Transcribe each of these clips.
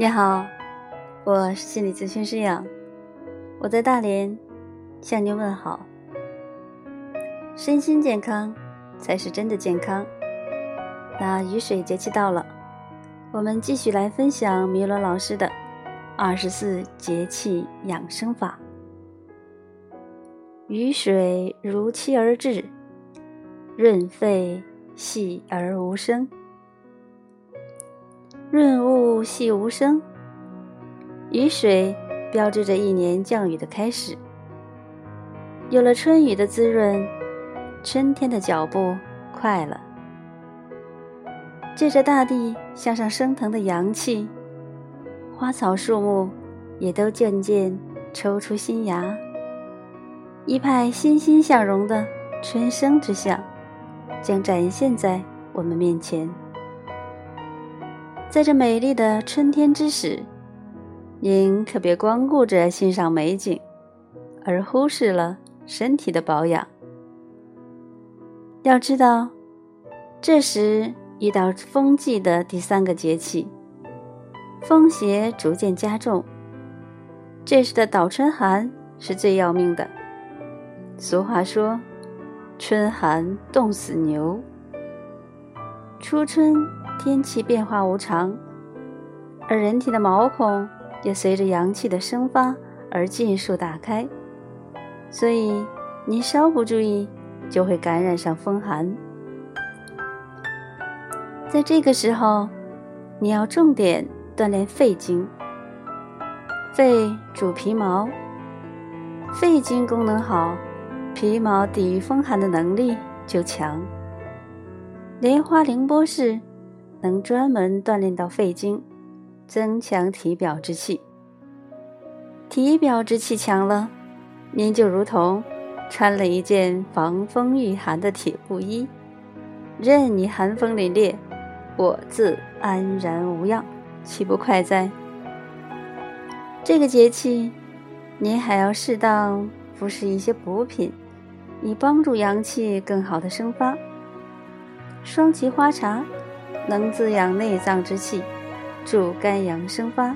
你好，我是心理咨询师杨，我在大连向您问好。身心健康才是真的健康。那雨水节气到了，我们继续来分享米罗老师的二十四节气养生法。雨水如期而至，润肺细而无声。润物细无声，雨水标志着一年降雨的开始。有了春雨的滋润，春天的脚步快了。借着大地向上升腾的阳气，花草树木也都渐渐抽出新芽，一派欣欣向荣的春生之象将展现在我们面前。在这美丽的春天之时，您可别光顾着欣赏美景，而忽视了身体的保养。要知道，这时遇到风季的第三个节气，风邪逐渐加重。这时的倒春寒是最要命的。俗话说：“春寒冻死牛。”初春。天气变化无常，而人体的毛孔也随着阳气的生发而尽数打开，所以你稍不注意就会感染上风寒。在这个时候，你要重点锻炼肺经。肺主皮毛，肺经功能好，皮毛抵御风寒的能力就强。莲花凌波式。能专门锻炼到肺经，增强体表之气。体表之气强了，您就如同穿了一件防风御寒的铁布衣，任你寒风凛冽，我自安然无恙，岂不快哉？这个节气，您还要适当服食一些补品，以帮助阳气更好的生发。双歧花茶。能滋养内脏之气，助肝阳生发。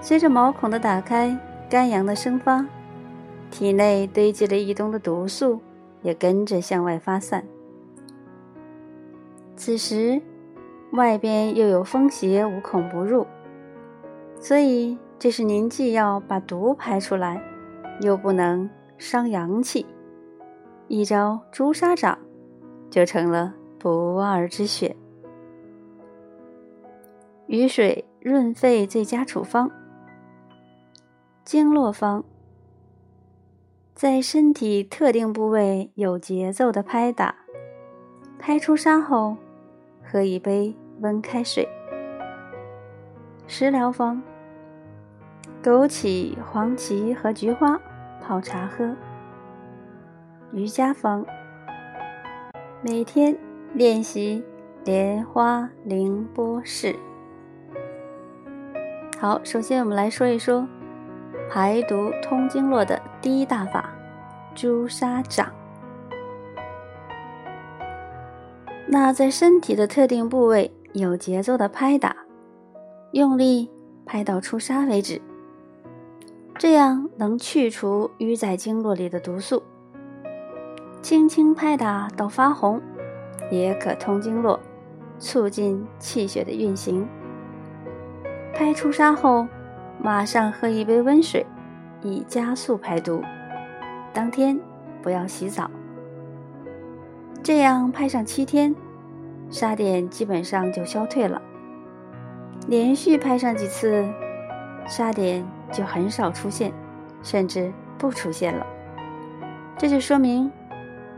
随着毛孔的打开，肝阳的生发，体内堆积了一冬的毒素也跟着向外发散。此时，外边又有风邪无孔不入，所以这是您既要把毒排出来，又不能伤阳气，一招朱砂掌就成了。不二之选，雨水润肺最佳处方。经络方，在身体特定部位有节奏的拍打，拍出痧后，喝一杯温开水。食疗方，枸杞、黄芪和菊花泡茶喝。瑜伽方，每天。练习莲花凌波式。好，首先我们来说一说排毒通经络的第一大法——朱砂掌。那在身体的特定部位有节奏的拍打，用力拍到出痧为止，这样能去除淤在经络里的毒素。轻轻拍打到发红。也可通经络，促进气血的运行。拍出痧后，马上喝一杯温水，以加速排毒。当天不要洗澡。这样拍上七天，痧点基本上就消退了。连续拍上几次，痧点就很少出现，甚至不出现了。这就说明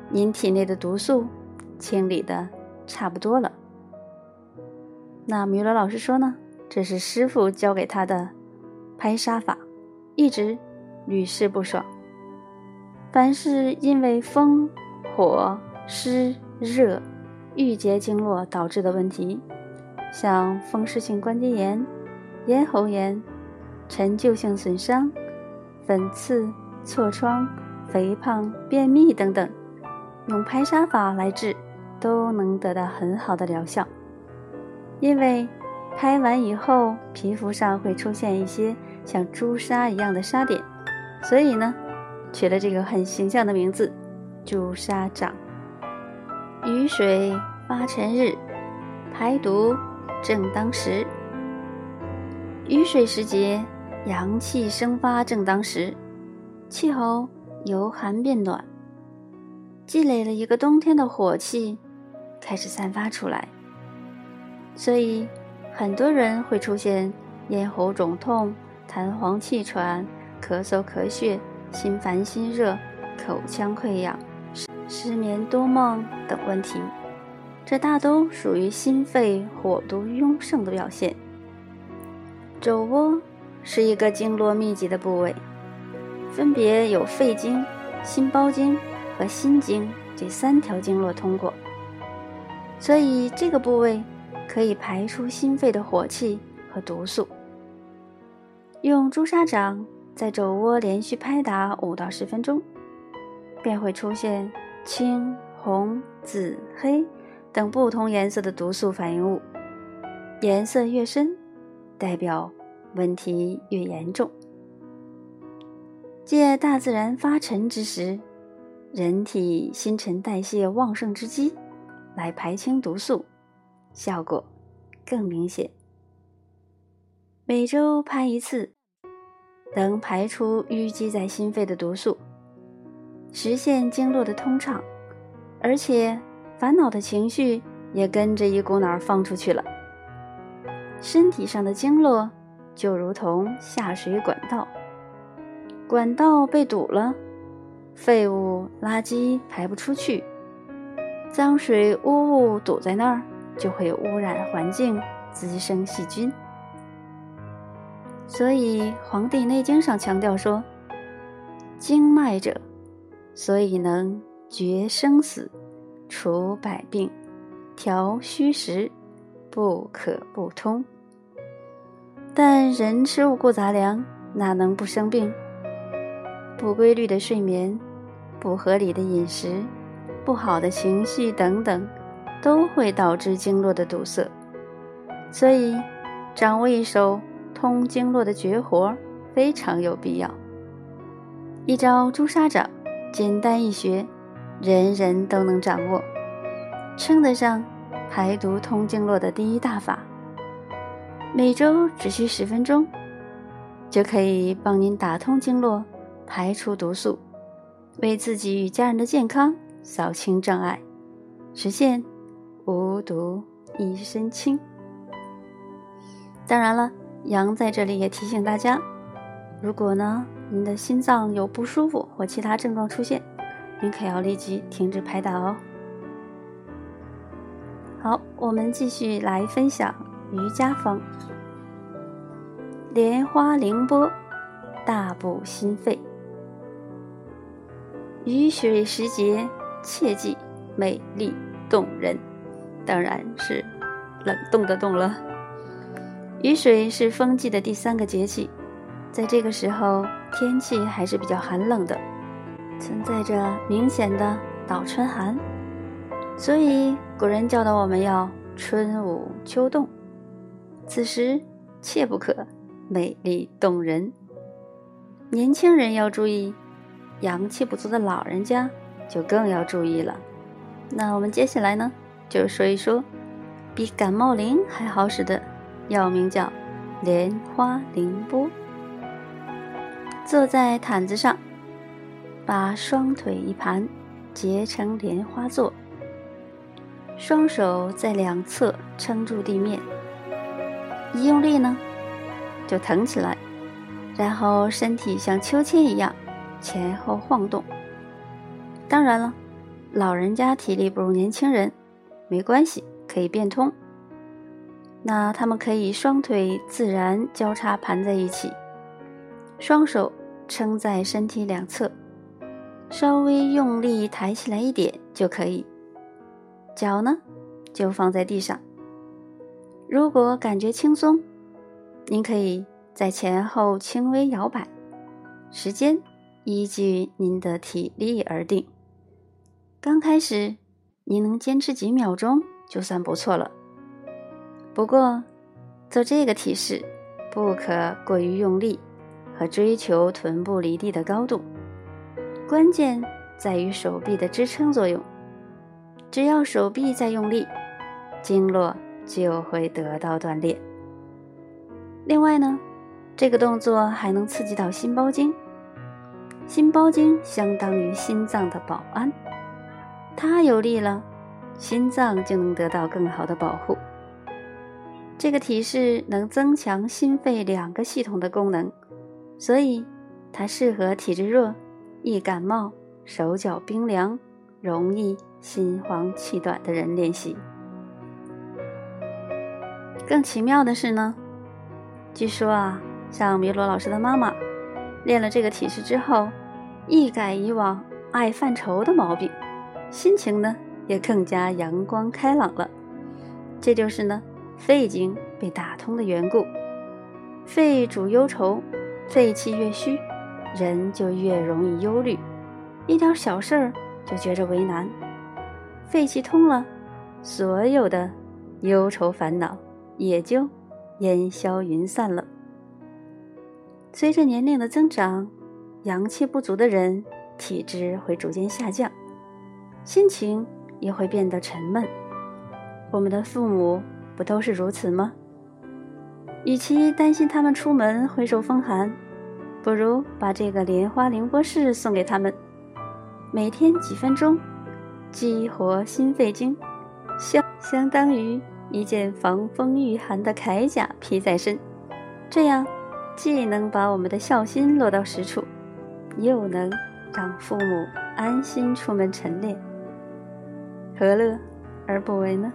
您体内的毒素。清理的差不多了，那米罗老师说呢？这是师傅教给他的拍痧法，一直屡试不爽。凡是因为风、火、湿、热、郁结经络导致的问题，像风湿性关节炎、咽喉炎、陈旧性损伤、粉刺、痤疮、肥胖、便秘等等，用拍痧法来治。都能得到很好的疗效，因为拍完以后，皮肤上会出现一些像朱砂一样的砂点，所以呢，取了这个很形象的名字——朱砂掌。雨水发陈日，排毒正当时。雨水时节，阳气生发正当时，气候由寒变暖，积累了一个冬天的火气开始散发出来，所以。很多人会出现咽喉肿痛、痰黄气喘、咳嗽咳血、心烦心热、口腔溃疡、失眠多梦等问题，这大都属于心肺火毒壅盛的表现。肘窝是一个经络密集的部位，分别有肺经、心包经和心经这三条经络通过，所以这个部位。可以排出心肺的火气和毒素。用朱砂掌在肘窝连续拍打五到十分钟，便会出现青、红、紫、黑等不同颜色的毒素反应物。颜色越深，代表问题越严重。借大自然发陈之时，人体新陈代谢旺盛之机，来排清毒素。效果更明显。每周拍一次，能排出淤积在心肺的毒素，实现经络的通畅，而且烦恼的情绪也跟着一股脑放出去了。身体上的经络就如同下水管道，管道被堵了，废物垃圾排不出去，脏水污物堵在那儿。就会污染环境，滋生细菌。所以《黄帝内经》上强调说：“经脉者，所以能决生死，除百病，调虚实，不可不通。”但人吃五谷杂粮，哪能不生病？不规律的睡眠，不合理的饮食，不好的情绪等等。都会导致经络的堵塞，所以掌握一手通经络的绝活非常有必要。一招朱砂掌，简单易学，人人都能掌握，称得上排毒通经络的第一大法。每周只需十分钟，就可以帮您打通经络，排出毒素，为自己与家人的健康扫清障碍，实现。无毒一身轻。当然了，羊在这里也提醒大家，如果呢您的心脏有不舒服或其他症状出现，您可要立即停止拍打哦。好，我们继续来分享瑜伽方：莲花凌波，大补心肺。雨水时节，切记美丽动人。当然是冷冻的冻了。雨水是风季的第三个节气，在这个时候天气还是比较寒冷的，存在着明显的倒春寒，所以古人教导我们要春捂秋冻，此时切不可美丽动人。年轻人要注意，阳气不足的老人家就更要注意了。那我们接下来呢？就说一说，比感冒灵还好使的药名叫莲花凌波。坐在毯子上，把双腿一盘，结成莲花座，双手在两侧撑住地面，一用力呢，就腾起来，然后身体像秋千一样前后晃动。当然了，老人家体力不如年轻人。没关系，可以变通。那他们可以双腿自然交叉盘在一起，双手撑在身体两侧，稍微用力抬起来一点就可以。脚呢，就放在地上。如果感觉轻松，您可以在前后轻微摇摆，时间依据您的体力而定。刚开始。你能坚持几秒钟就算不错了。不过，做这个体式，不可过于用力和追求臀部离地的高度，关键在于手臂的支撑作用。只要手臂在用力，经络就会得到锻炼。另外呢，这个动作还能刺激到心包经。心包经相当于心脏的保安，它有力了，心脏就能得到更好的保护。这个体式能增强心肺两个系统的功能，所以它适合体质弱、易感冒、手脚冰凉、容易心慌气短的人练习。更奇妙的是呢，据说啊，像米罗老师的妈妈练了这个体式之后，一改以往爱犯愁的毛病，心情呢也更加阳光开朗了。这就是呢。肺经被打通的缘故，肺主忧愁，肺气越虚，人就越容易忧虑，一点小事儿就觉着为难。肺气通了，所有的忧愁烦恼也就烟消云散了。随着年龄的增长，阳气不足的人体质会逐渐下降，心情也会变得沉闷。我们的父母。不都是如此吗？与其担心他们出门会受风寒，不如把这个莲花凌波式送给他们，每天几分钟，激活心肺经，相相当于一件防风御寒的铠甲披在身，这样既能把我们的孝心落到实处，又能让父母安心出门晨练，何乐而不为呢？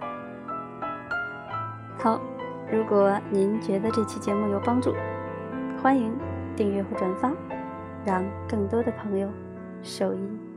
好，如果您觉得这期节目有帮助，欢迎订阅或转发，让更多的朋友受益。